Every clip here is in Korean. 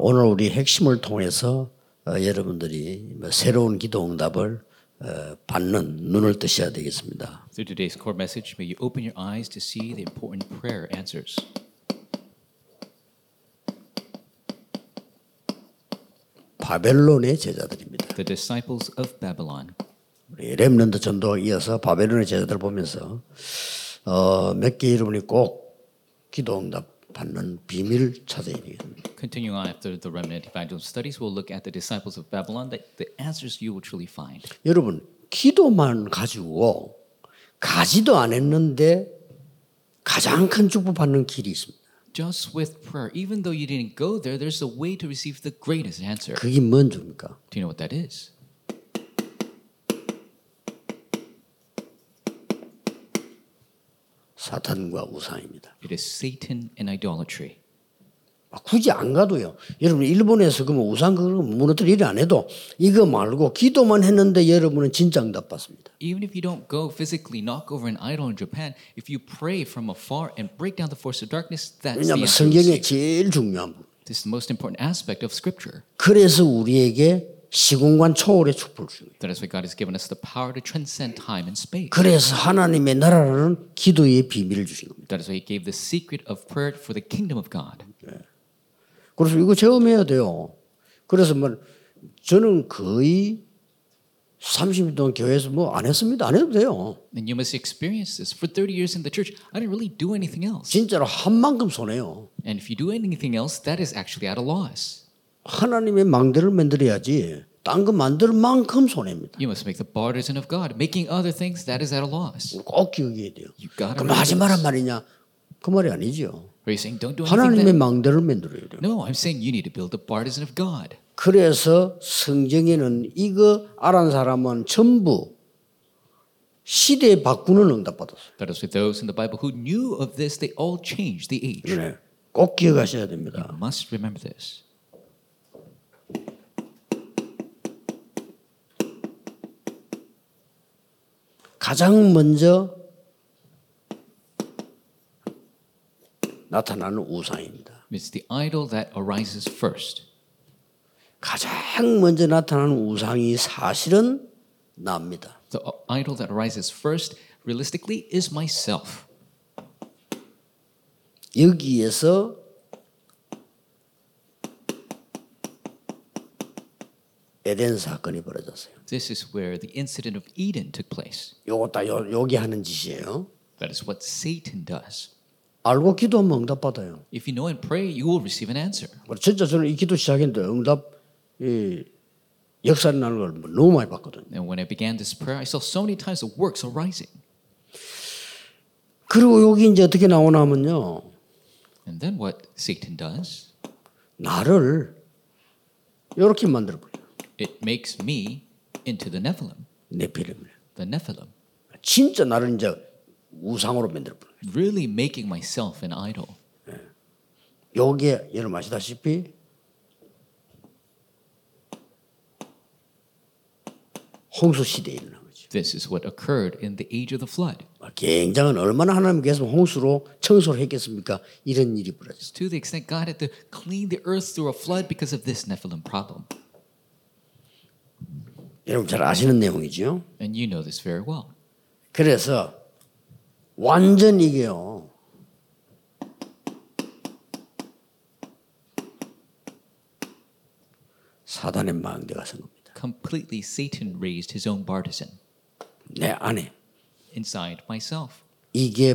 오늘 우리 핵심을 통해서 어, 여러분들이 뭐 새로운 기도 응답을 어, 받는 눈을 뜨셔야 되겠습니다. Through today's core message, may you open your eyes to see the important prayer answers. 바벨론의 제자들입니다. The disciples of Babylon. 우리 렘넌트 전도 이어서 바벨론의 제자들 보면서 어, 몇개 여러분이 꼭 기도 응답 받는 비밀 찾아야 되겠습니다. Continuing on after the remnant evangelism studies, we'll look at the disciples of Babylon, the, the answers you will truly find. 여러분 기도만 가지고 가지도 안 했는데 가장 큰 축복 받는 길이 있습니다. Just with prayer, even though you didn't go there, there's a way to receive the greatest answer. 그게 뭔 줍니까? Do you know what that is? 사탄과 우상입니다. It is Satan and idolatry. 아, 굳이 안 가도요. 여러분 일본에서 그러면 우상 그거 무너뜨릴 일이 안 해도 이거 말고 기도만 했는데 여러분은 진짜 응답 받습니다. Even if you don't go physically knock over an idol in Japan, if you pray from afar and break down the force of darkness, that's the 왜냐하면 answer. you 성경의. 제일 중요한 부분. This is the most important aspect of Scripture. 그래서 우리에게 시공간 초월의 축복을 주는 거예요. That is why God has given us the power to transcend time and space. 그래서 하나님의 나라라는 기도의 비밀을 주신 겁니다. That is why He gave the secret of prayer for the kingdom of God. 그래서 이거 체험해야 돼요. 그래서 뭐 저는 거의 30년 동안 교회에서 뭐 안 했습니다. 안 해도 돼요. And you must experience this. For 30 years in the church, I didn't really do anything else. 진짜로 한 만큼 손해요. And if you do anything else, that is actually at a loss. 하나님의 망대를 만들어야지. 딴 거 만들 만큼 손해입니다. You must make the partisan of God. Making other things, that is at a loss. 꼭 기억해야 돼요. You 그럼 하지 말란. 말이냐? 그 말이 아니죠. You saying don't do anything 하나님의? 망대를 만들어야 돼요. No, I'm saying you need to build the partisan of God. 그래서 성경에는 이거 알은 사람은 전부 시대 바꾸는 응답 받았어요. That is with those in the Bible who knew of this, they all changed the age. 네. 꼭 기억하셔야 됩니다. Must remember this. 가장 먼저 나타나는 우상입니다. It's the idol that arises first. 가장 먼저 나타나는 우상이 사실은 납니다. The idol that arises first, realistically, is myself. 여기에서 에덴 사건이 벌어졌어요. This is where the incident of Eden took place. 요거 다 요, 여기 하는 짓이에요. That is what Satan does. 알고 기도하면 응답 받아요. If you know and pray, you will receive an answer. 진짜 저는 이 기도 시작했는데 응답 이 역사를 나는 걸 너무 많이 봤거든요. And when I began this prayer, I saw so many times the works arising. 그리고 여기 이제 어떻게 나오냐면요. And then what Satan does, 나를 이렇게 만들어. it makes me into the Nephilim. 네피림을. The Nephilim. 진짜 나를 이제 우상으로 만들어 버려요. Really making myself an idol. 요게 여러분 아시다시피 홍수 시대에 일어난 거죠. This is what occurred in the age of the flood. 굉장한 얼마나 하나님께서 홍수로 청소를 했겠습니까? 이런 일이 벌어졌어요. To the extent God had to clean the earth through a flood because of this Nephilim problem. 여러분 잘 아시는 내용이죠. And you know this very well. 그래서 완전 이게요. 사단의 망대가 선 겁니다. Completely, Satan raised his own partisan 내 안에 inside myself. 이게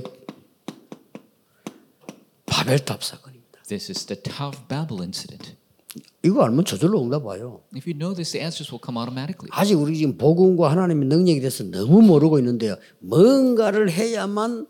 바벨탑 사건입니다. This is the Tower of Babel incident. 이거 알면 저절로 응답 와요. If you know this, the answers will come automatically. 아직 우리 지금 복음과 하나님의 능력에 대해서 너무 모르고 있는데요. 뭔가를 해야만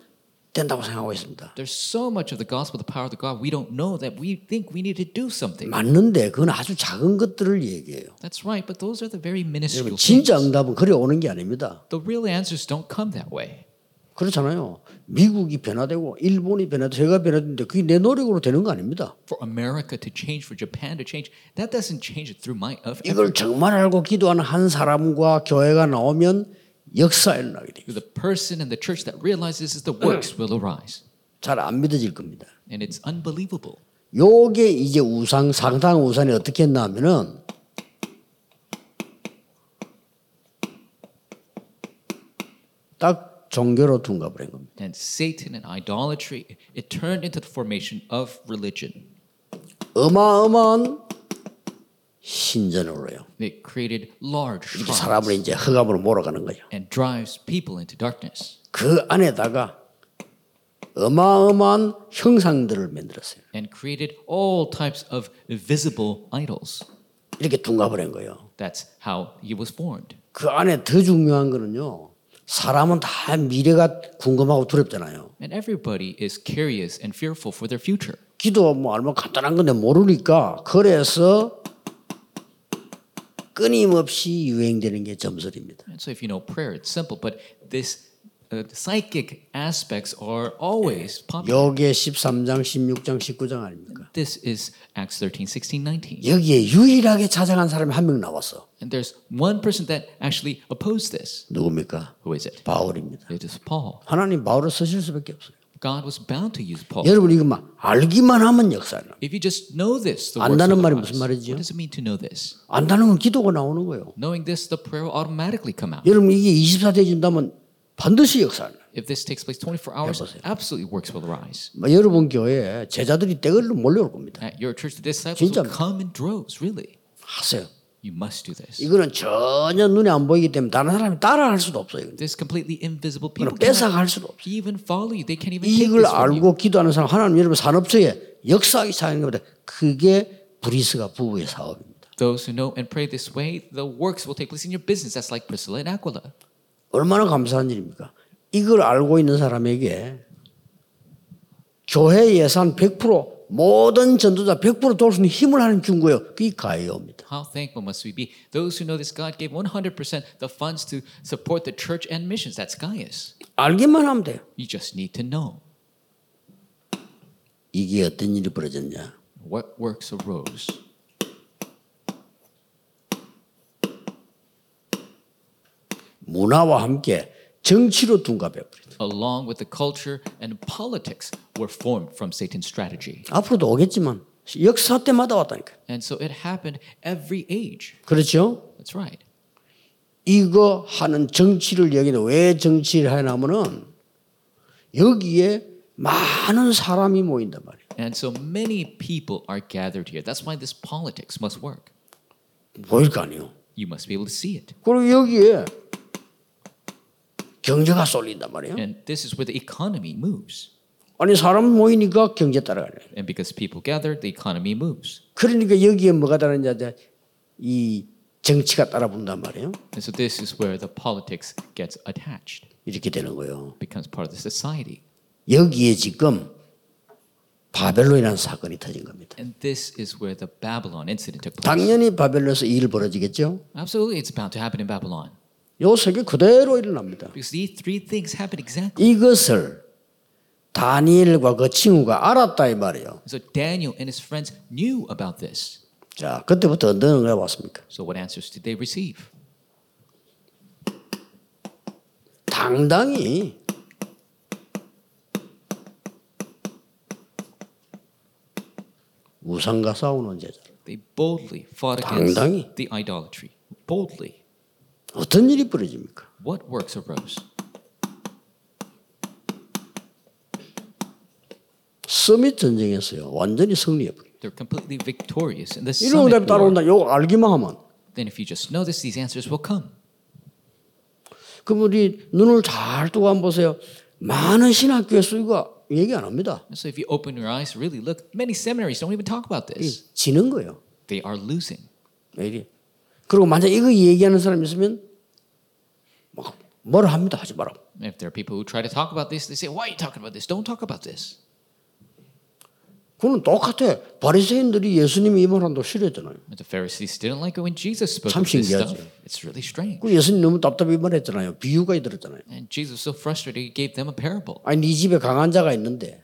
된다고 생각하고 있습니다. There's so much of the gospel, the power of the God, we don't know that we think we need to do something. 맞는데 그건 아주 작은 것들을 얘기해요. That's right, but those are the very minuscule 진짜. 응답은 그래 오는 게 아닙니다. The real answers don't come that way. 그렇잖아요. 미국이 변화되고 일본이 변화되고 제가 변화되는데 그게 내 노력으로 되는 거 아닙니다. For America to change, for Japan to change, that doesn't change it through my effort. 이걸 정말 알고 기도하는 한 사람과 교회가 나오면 역사 일어나게 돼요. The person in the church that realizes the works will arise. 잘안 믿어질 겁니다. And it's unbelievable. 요게 이제 우상 상당 우상이 어떻게 했냐면은 딱 종교로 둔가 버린 겁니다. And Satan and idolatry, it turned into the formation of religion. 어마어마한 신전으로요. It created large shrines 사람을 이제 흑암으로 몰아가는 거죠. and drives people into darkness. 그 안에다가 어마어마한 형상들을 만들었어요. and created all types of visible idols. 이렇게 둔가 버린 거예요. That's how he was formed. 그 안에 더 중요한 거는요. 사람은 다 미래가 궁금하고 두렵잖아요. And everybody is curious and fearful for their future. 기도 뭐 얼마 간단한 건데 모르니까 그래서 끊임없이 유행되는 게 점설입니다. And so if you know prayer, it's simple, but this uh, psychic aspects are always popular. 요게 13장, 16장, 19장 아닙니까? This is Acts 13, 16, 19. 여기에 유일하게 찾아간 사람이 한 명 나왔어. And there's one person that actually opposed this. 누굽니까? Who is it? 바울입니다. It is Paul. 하나님 바울을 쓰실 수밖에 없어요. God was bound to use Paul. 여러분 이거 막 알기만 하면 역사는 If you just know this, the 안다는 말이 무슨 말이지요? what does it mean to know this? 안다는 건 기도가 나오는 거예요. Knowing this, the prayer will automatically come out. 여러분 이게 24대 진다면 반드시 역사는. If this takes place 24 hours, absolutely works will arise. 뭐 여러분 교회에 제자들이 떼걸로 몰려올 겁니다. At your church, the disciples 진짜. will come in droves, really. 하세요. You must do this. 이거는 전혀 눈에 안 보이기 때문에 다른 사람이 따라할 수도 없어요. This completely invisible 그럼 people 뺏어갈 cannot 수도 없어요. even follow you. They can't even take 이걸 this from you. 알고 기도하는 사람 하나님 여러분 산업체에 역사하기 시작하는 것보다 그게 브리스가 부부의 사업입니다. Those who know and pray this way, the works will take place in your business. That's like Priscilla and Aquila. 얼마나 감사한 일입니까? 이걸 알고 있는 사람에게 교회 예산 100% 모든 전도자 100% 도울 수 있는 힘을 하는 준 거예요. 그게 가이오입니다. How thankful must we be? Those who know this God gave 100% the funds to support the church and missions. That's Gaius. 알기만 하면 돼요. You just need to know 이게 어떤 일이 벌어졌냐? what works arose. 문화와 함께 정치로 둔갑해 버렸다. along with the culture and politics were formed from Satan's strategy. 앞으로도 오겠지만 역사 때마다 왔다니까. And so it happened every age. 그렇죠? That's right. 이거 하는 정치를 여기는 왜 정치를 하냐면은 여기에 많은 사람이 모인단 말이에요. And so many people are gathered here. That's why this politics must work. 보일 거 아니에요. You must be able to see it. 그리고 여기에 경제가 쏠린단 말이에요. And this is where the economy moves. 아니 사람 모이니까 경제 따라가네. And because people gather, the economy moves. 그러니까 여기에 뭐가 따르냐 이 정치가 따라붙는단 말이에요. And so this is where the politics gets attached, 이렇게 되는 거예요. becomes part of the society. 여기에 지금 바벨론이라는 사건이 터진 겁니다. And this is where the Babylon incident took place. 당연히 바벨론에서 일 벌어지겠죠. Absolutely, it's bound to happen in Babylon. 요 세계 그대로 일어납니다. Because these three things happen exactly. 이것을 다니엘과 그 친구가 알았다 이 말이에요. So Daniel and his friends knew about this. 자, 그때부터 어떤 응답 왔습니까? So what answers did they receive? 당당히 우상과 싸우는 제자. They boldly fought against 당당히. the idolatry. Boldly. 어떤 일이 벌어집니까? What works arose? 서밋 전쟁에서요. 완전히 승리해버립니다. They're completely victorious in the 이런 응답이 summit war. 따라온다. 요거 알기만 하면. Then if you just know this, these answers will come. 그럼 우리 눈을 잘 뜨고 한번 보세요. 많은 신학교에서 이거 얘기 안 합니다. And so if you open your eyes really look, many seminaries don't even talk about this. 이 지는 거예요. They are losing. 이게. 그리고 만약 이거 얘기하는 사람이 있으면 막 뭐라 합니다. 하지 마라. If there are people who try to talk about this, they say, "Why are you talking about this? Don't talk about this." 그는 똑같아. 바리새인들이 예수님이 이 말한다고 싫어했잖아요. But the Pharisees didn't like it when Jesus spoke 참 this 신기하죠. stuff. It's really strange. 그 예수님 너무 답답히 말했잖아요. 비유가 들었잖아요. And Jesus was so frustrated, he gave them a parable. 아니 네 집에 강한 자가 있는데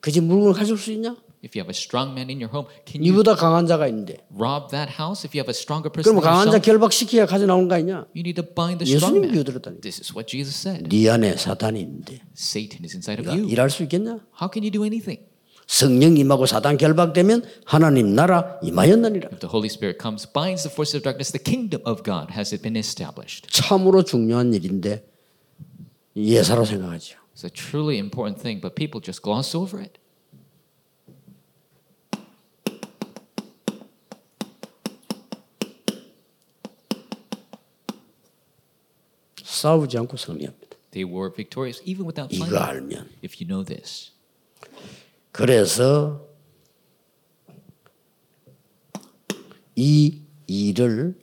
그 집 물건을 가질 수 있냐? If you have a strong man in your home, can you 이보다 강한 자가 있는데 rob that house? If you have a stronger person 그럼 강한 자 yourself, 결박시켜야 가져 나오는 거 아니냐? you need to bind the strong 예수님 man. 비유들었다니. This is what Jesus said. 네 안에 사탄이 있는데 Satan is inside of 네가 you. 일할 수 있겠냐? How can you do anything? 성령 임하고 사단 결박되면 하나님 나라 임하였느니라. If the Holy Spirit comes, binds the forces of darkness, the kingdom of God has it been established. 참으로 중요한 일인데 예사로 생각하죠. It's a truly important thing, but people just gloss over it. 싸우지 않고 승리합니다. They were victorious even without 이거 fighting. 알면 If you know this, 그래서 이 일을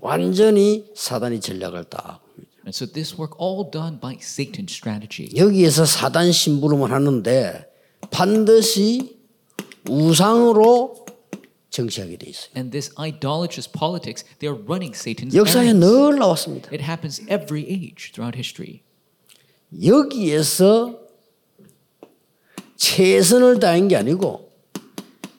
완전히 사단이 전략을 딱 and so this work all done by Satan's strategy. 여기에서 사단 심부름을 하는데 반드시 우상으로 정치하게 돼 있어요. And this idolatrous politics, they are running Satan's 역사에. 늘 나왔습니다. It happens every age throughout history. 여기에서 최선을 다한 게 아니고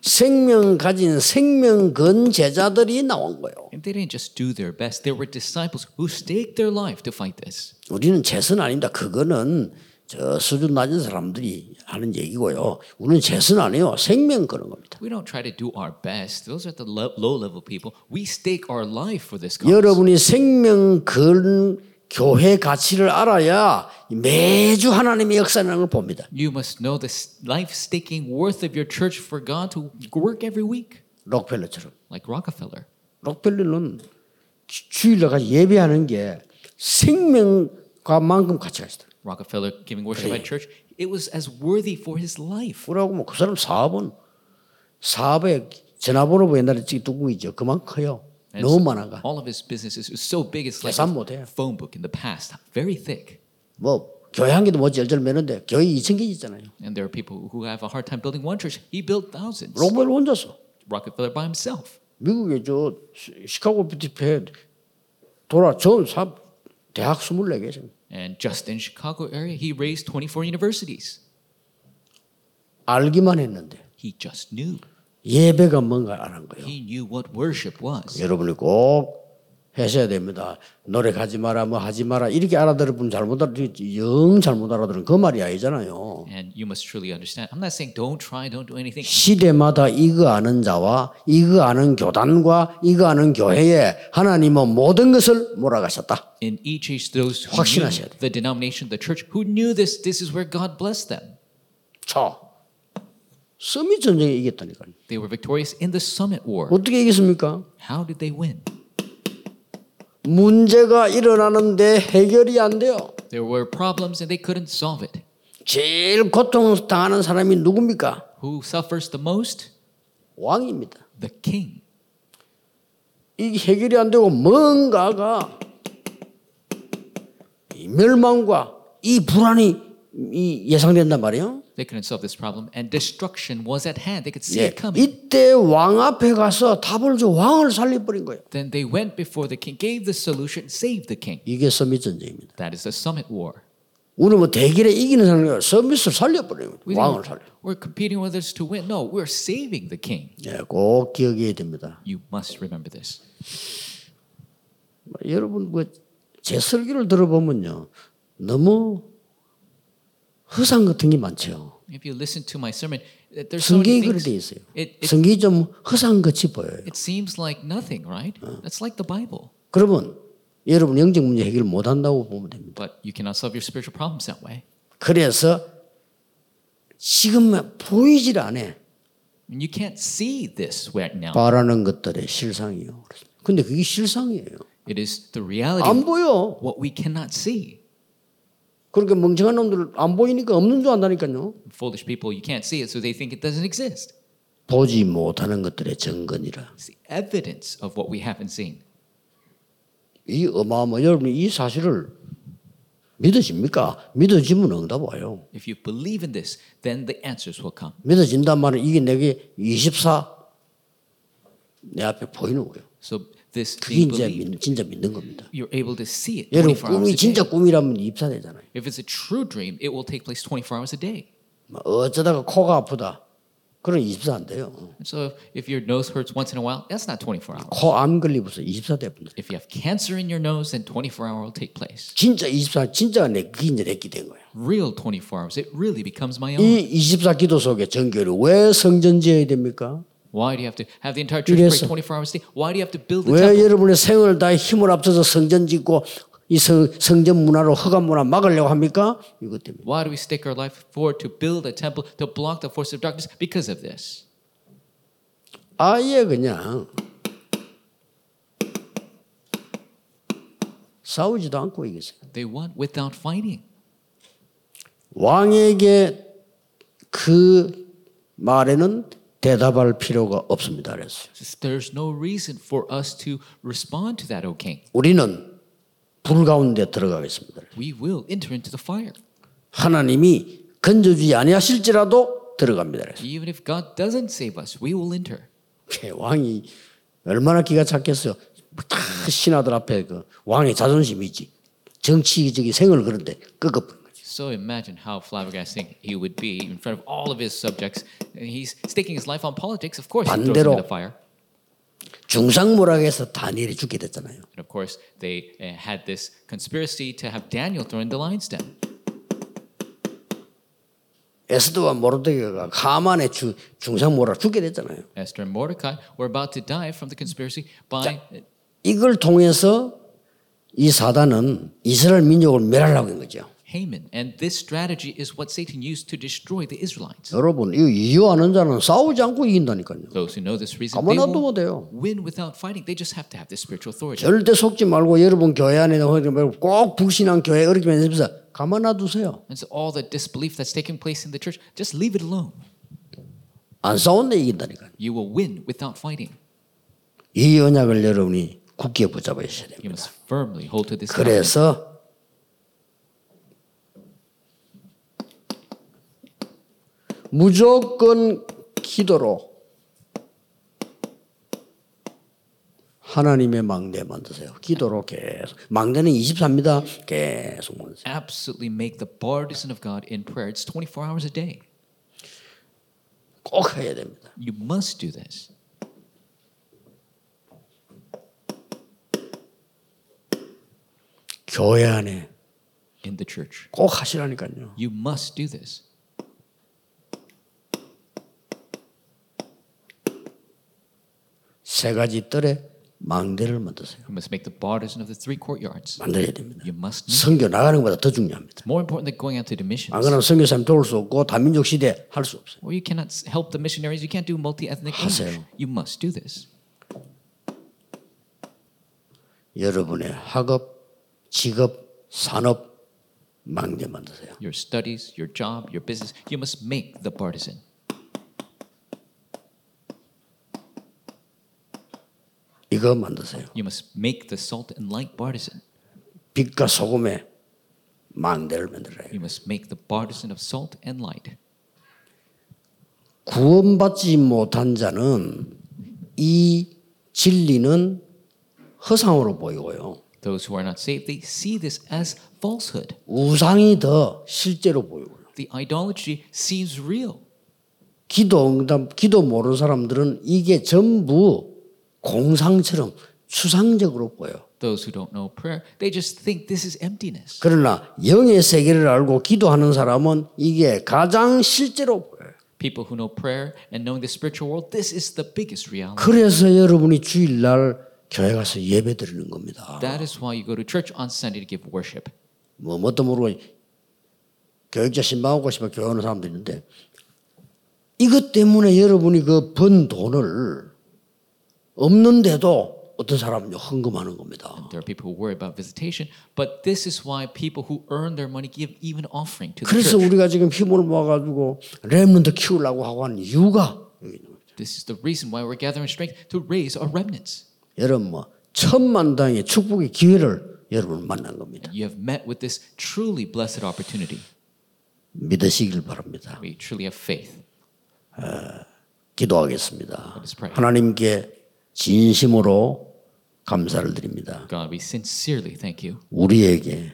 생명 가진 생명 건 제자들이 나온 거예요. And they didn't just do their best. There were disciples who staked their life to fight this. 우리는 최선 아닙니다. 그거는 저 수준 낮은 사람들이 하는 얘기고요. 우리는 최선 아니에요. 생명 거는 겁니다. We don't try to do our best. Those are the lo- low level people. We stake our life for this cause. 여러분이 생명 건 교회 가치를 알아야 매주 하나님의 역사라는 걸 봅니다. You must know the life staking worth of your church for God to work every week, 록펠러처럼. like Rockefeller. 록펠러는 주- 주일날 예배하는 게 생명과만큼 가치가 있어요. Rockefeller giving worship at church, it was as worthy for his life. 그러고 뭐그 사람 사업은 사업에 전화번호 옛날에 찍 뚜껑이죠. 그만 커요. And 너무 많아가. all of his businesses is so big, it's like a phone book in the past, very thick. 뭐 교회 한 개도 못 절절 매는데 교회 2천 개 있잖아요. And there are people who have a hard time building one church. He built thousands. 록펠러 혼자서 Rockefeller by himself. 미국의 저 시- 시카고 뷰티페 돌아 전사 대학 24개 죠 And just in Chicago area, he raised 24 universities. 알기만 했는데 He just knew. 예배가 뭔가 안 한 거예요. He knew what worship was. 여러분이 꼭 하셔야 됩니다. 노력하지 마라, 뭐 하지 마라 이렇게 알아들은 분 잘못 알아, 영 잘못 알아들은 그 말이 아니잖아요. And you must truly understand. I'm not saying don't try, don't do anything. 시대마다 이거 아는 자와 이거 아는 교단과 이거 아는 교회에 하나님은 모든 것을 몰아가셨다. In each age, those who knew 확신하셔야 돼요. the denomination, the church, who knew this, this is where God blessed them. 자, 서밋 전쟁에 이겼다니까요. They were victorious in the Summit War. 어떻게 이겼습니까? How did they win? 문제가 일어나는데 해결이 안 돼요. There were problems and they couldn't solve it. 제일 고통 당하는 사람이 누굽니까? Who suffers the most? 왕입니다. The king. 이 해결이 안 되고 뭔가가 이 멸망과 이 불안이 이 예상된단 말이에요. They couldn't solve this problem, and destruction was at hand. They could see 예, it coming. 이때 왕 앞에 가서 답을 줘 왕을 살려버린 거예요. Then they went before the king, gave the solution, saved the king. 이게 서밋 전쟁입니다. That is the Summit War. 우리는 뭐 대결에 이기는 사람이 서밋을 살려버려요. We 왕을 살려. we're competing with others to win. No, we're saving the king. 예, 꼭 기억해야 됩니다. You must remember this. 여러분 그제 설교를 들어보면요 너무 허상 같은 게 많죠. If you listen to my sermon, uh, there's so 성경이 many 그렇게 돼 things. 있어요. It, it, 성경이 좀 허상 같이 보여요. it seems like nothing, right? That's like the Bible. 그러면 여러분 영적 문제 해결 못 한다고 보면 됩니다. But you cannot solve your spiritual problems that way. 그래서 지금 보이질 않아. And you can't see this right now. 바라는 것들의 실상이요. 근데 그게 실상이에요. It is the reality 안 of 보여. what we cannot see. 그러니까 멍청한 놈들 안 보이니까 없는 줄 안다니까요. Foolish people, you can't see it, so they think it doesn't exist. 보지 못하는 것들의 증거니라. It's the evidence of what we haven't seen. 이 어마어마 여러분이 이 사실을 믿으십니까? 믿어지면 응답 와요. If you believe in this, then the answers will come. 믿어진단 말은 이게 내게 24 내 앞에 보이는 거예요. So this 그게 이제 믿, 진짜 믿는 겁니다. you're able to see it 여러분 24 hours 꿈이 a day. 진짜 꿈이라면 입사되잖아요. If it's a true dream, it will take place 24 hours a day. 뭐 어쩌다가 코가 아프다. 그럼 24안 돼요. So if your nose hurts once in a while, that's not 24 hours. 코암 걸리고서 24 돼버려. If you have cancer in your nose, then 24 hour will take place. 진짜 24 진짜 내 그게 이제 내끼 된 거야. Real 24 hours. It really becomes my own. 이24 기도 속에 정결이 왜 성전 지어야 됩니까? Why do you have to have the entire church pray 이래서- 24 hours a day? Why do you have to build the 왜 temple? 여러분의 생을 다해 힘을 합쳐서 성전 짓고 이 성, 성전 문화로 허감 문화 막으려고 합니까? 이것 때문에. Why do we stake our life forward to build a temple to block the force of darkness? Because of this. 아예 그냥 싸우지도 않고 이겼어요. They won without fighting. 왕에게 그 말에는 대답할 필요가 없습니다. 그랬어요. There's no reason for us to respond to that, O king. 우리는 불 가운데 들어가겠습니다. We will enter into the fire. 하나님이 건져주지 아니하실지라도 들어갑니다. 그랬어요. Even if God doesn't save us, we will enter. 왕이 얼마나 기가 찼겠어요. 다 신하들 앞에 그 왕의 자존심이 있지. 정치적인 생을 그런데 거지. So imagine how flabbergasting he would be in front of all of his subjects. And he's staking his life on politics. Of course, he throws 반대로- into the fire. 중상모락에서 다니엘이 죽게 됐잖아요. And of course, they uh, had this conspiracy to have Daniel thrown in the lion's den. 에스더와 모르드게가 하만의 주, 중상모락 죽게 됐잖아요. Esther and Mordecai were about to die from the conspiracy by 이걸 통해서 이 사단은 이스라엘 민족을 멸하려고 한 거죠. Haman. And this strategy is what Satan used to destroy the Israelites. 여러분, 이 이해하는 자는 싸우지 않고 이긴다니까요. Those who know this reason, they 놔두면 will 돼요. win without fighting. They just have to have this spiritual authority. 절대 속지 말고 여러분 교회 안에 꼭 불신한 교회 어렵게 만들면서 가만 놔두세요. And so all the disbelief that's taking place in the church, just leave it alone. 안 싸운데 이긴다니까요. You will win without fighting. 이 언약을 여러분이 굳게 You 됩니다. must firmly hold to this. 그래서 무조건 기도로 하나님의 망대 만드세요. 기도로 계속 망대는 24입니다. 계속 만드세요. Absolutely make the partisan of God in prayer. It's 24 hours a day. 꼭 해야 됩니다. You must do this. 교회 안에 in the church. 꼭 하시라니까요. You must do this. 세 가지 뜰에 망대를 만드세요. You must make the partisan of the three courtyards. 만들어야 됩니다. You must make 선교 나가는 것보다 더 중요합니다. more important than going out to the missions. 안 그러면 선교사님 도울 수 없고 다민족 시대 할 수 없어요. Or you cannot help the missionaries. You can't do multi-ethnic. 하세요. You must do this. 여러분의 학업, 직업, 산업 망대 만드세요. Your studies, your job, your business. You must make the partisan. 이거 만드세요. You must make the salt and light partisan. 빛과 소금의 망대를 만들어요. You must make the partisan of salt and light. 구원받지 못한 자는 이 진리는 허상으로 보이고요. Those who are not saved, they see this as falsehood. 우상이 더 실제로 보이고요. The idolatry seems real. 기도 응답, 기도 모르는 사람들은 이게 전부 공상처럼 추상적으로 보여. Those who don't know prayer, they just think this is emptiness. 그러나 영의 세계를 알고 기도하는 사람은 이게 가장 실제로 보여요. People who know prayer and knowing the spiritual world, this is the biggest reality. 그래서 여러분이 주일날 교회 가서 예배 드리는 겁니다. That is why you go to church on Sunday to give worship. 뭐 뭣도 모르고 교육자 신방하고 싶어 교회 오는 사람도 있는데 이것 때문에 여러분이 그 번 돈을 없는데도 어떤 사람은요 헌금하는 겁니다. There are people who worry about visitation, but this is why people who earn their money give even offering to the 그래서 church. 우리가 지금 힘을 모아가지고 렘넌트 키우려고 하고 하는 이유가. This is the reason why we're gathering strength to raise our remnants. 여러분 뭐 천만 당의 축복의 기회를 여러분 만난 겁니다. You have met with this truly blessed opportunity. 믿으시길 바랍니다. We truly have faith. 기도하겠습니다. Us pray. 하나님께 진심으로 감사를 드립니다. God, we sincerely thank you 우리에게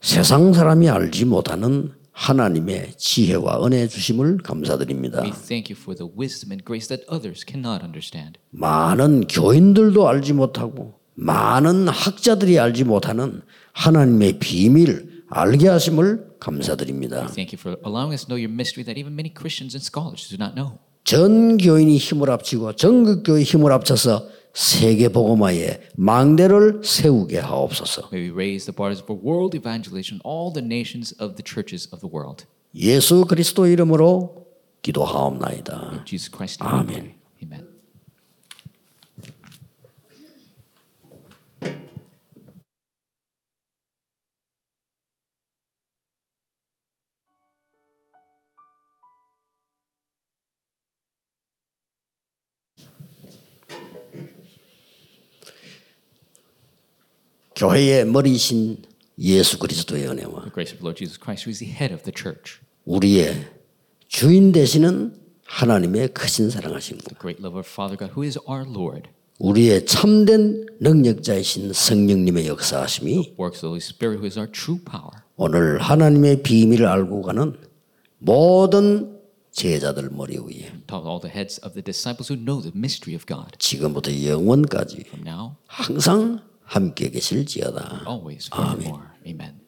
세상 사람이 알지 못하는 하나님의 지혜와 은혜 주심을 감사드립니다. We thank you for the wisdom and grace that others cannot understand. 많은 교인들도 알지 못하고 많은 학자들이 알지 못하는 하나님의 비밀 알게 하심을 감사드립니다. Thank you for allowing us to know your mystery that even many Christians and scholars do not know. 전 교인이 힘을 합치고 전국 교회 힘을 합쳐서 세계 복음화에 망대를 세우게 하옵소서. May we raise the bars for world evangelization, all the nations of the churches of the world. 예수 그리스도 이름으로 기도하옵나이다. Jesus we pray. Amen. 교회의 머리신 예수 그리스도의 은혜와 The grace of Lord Jesus Christ, who is the head of the church, 우리의 주인 되시는 하나님의 크신 사랑하심과 the great love of Father God, who is our Lord, 우리의 참된 능력자이신 성령님의 역사하심이 works of the Holy Spirit, who is our true power. 오늘 하나님의 비밀을 알고 가는 모든 제자들 머리 위에 Top of all the heads of the disciples who know the mystery of God. 지금부터 영원까지 From now, 항상 함께 계실지어다. always, forevermore. Amen.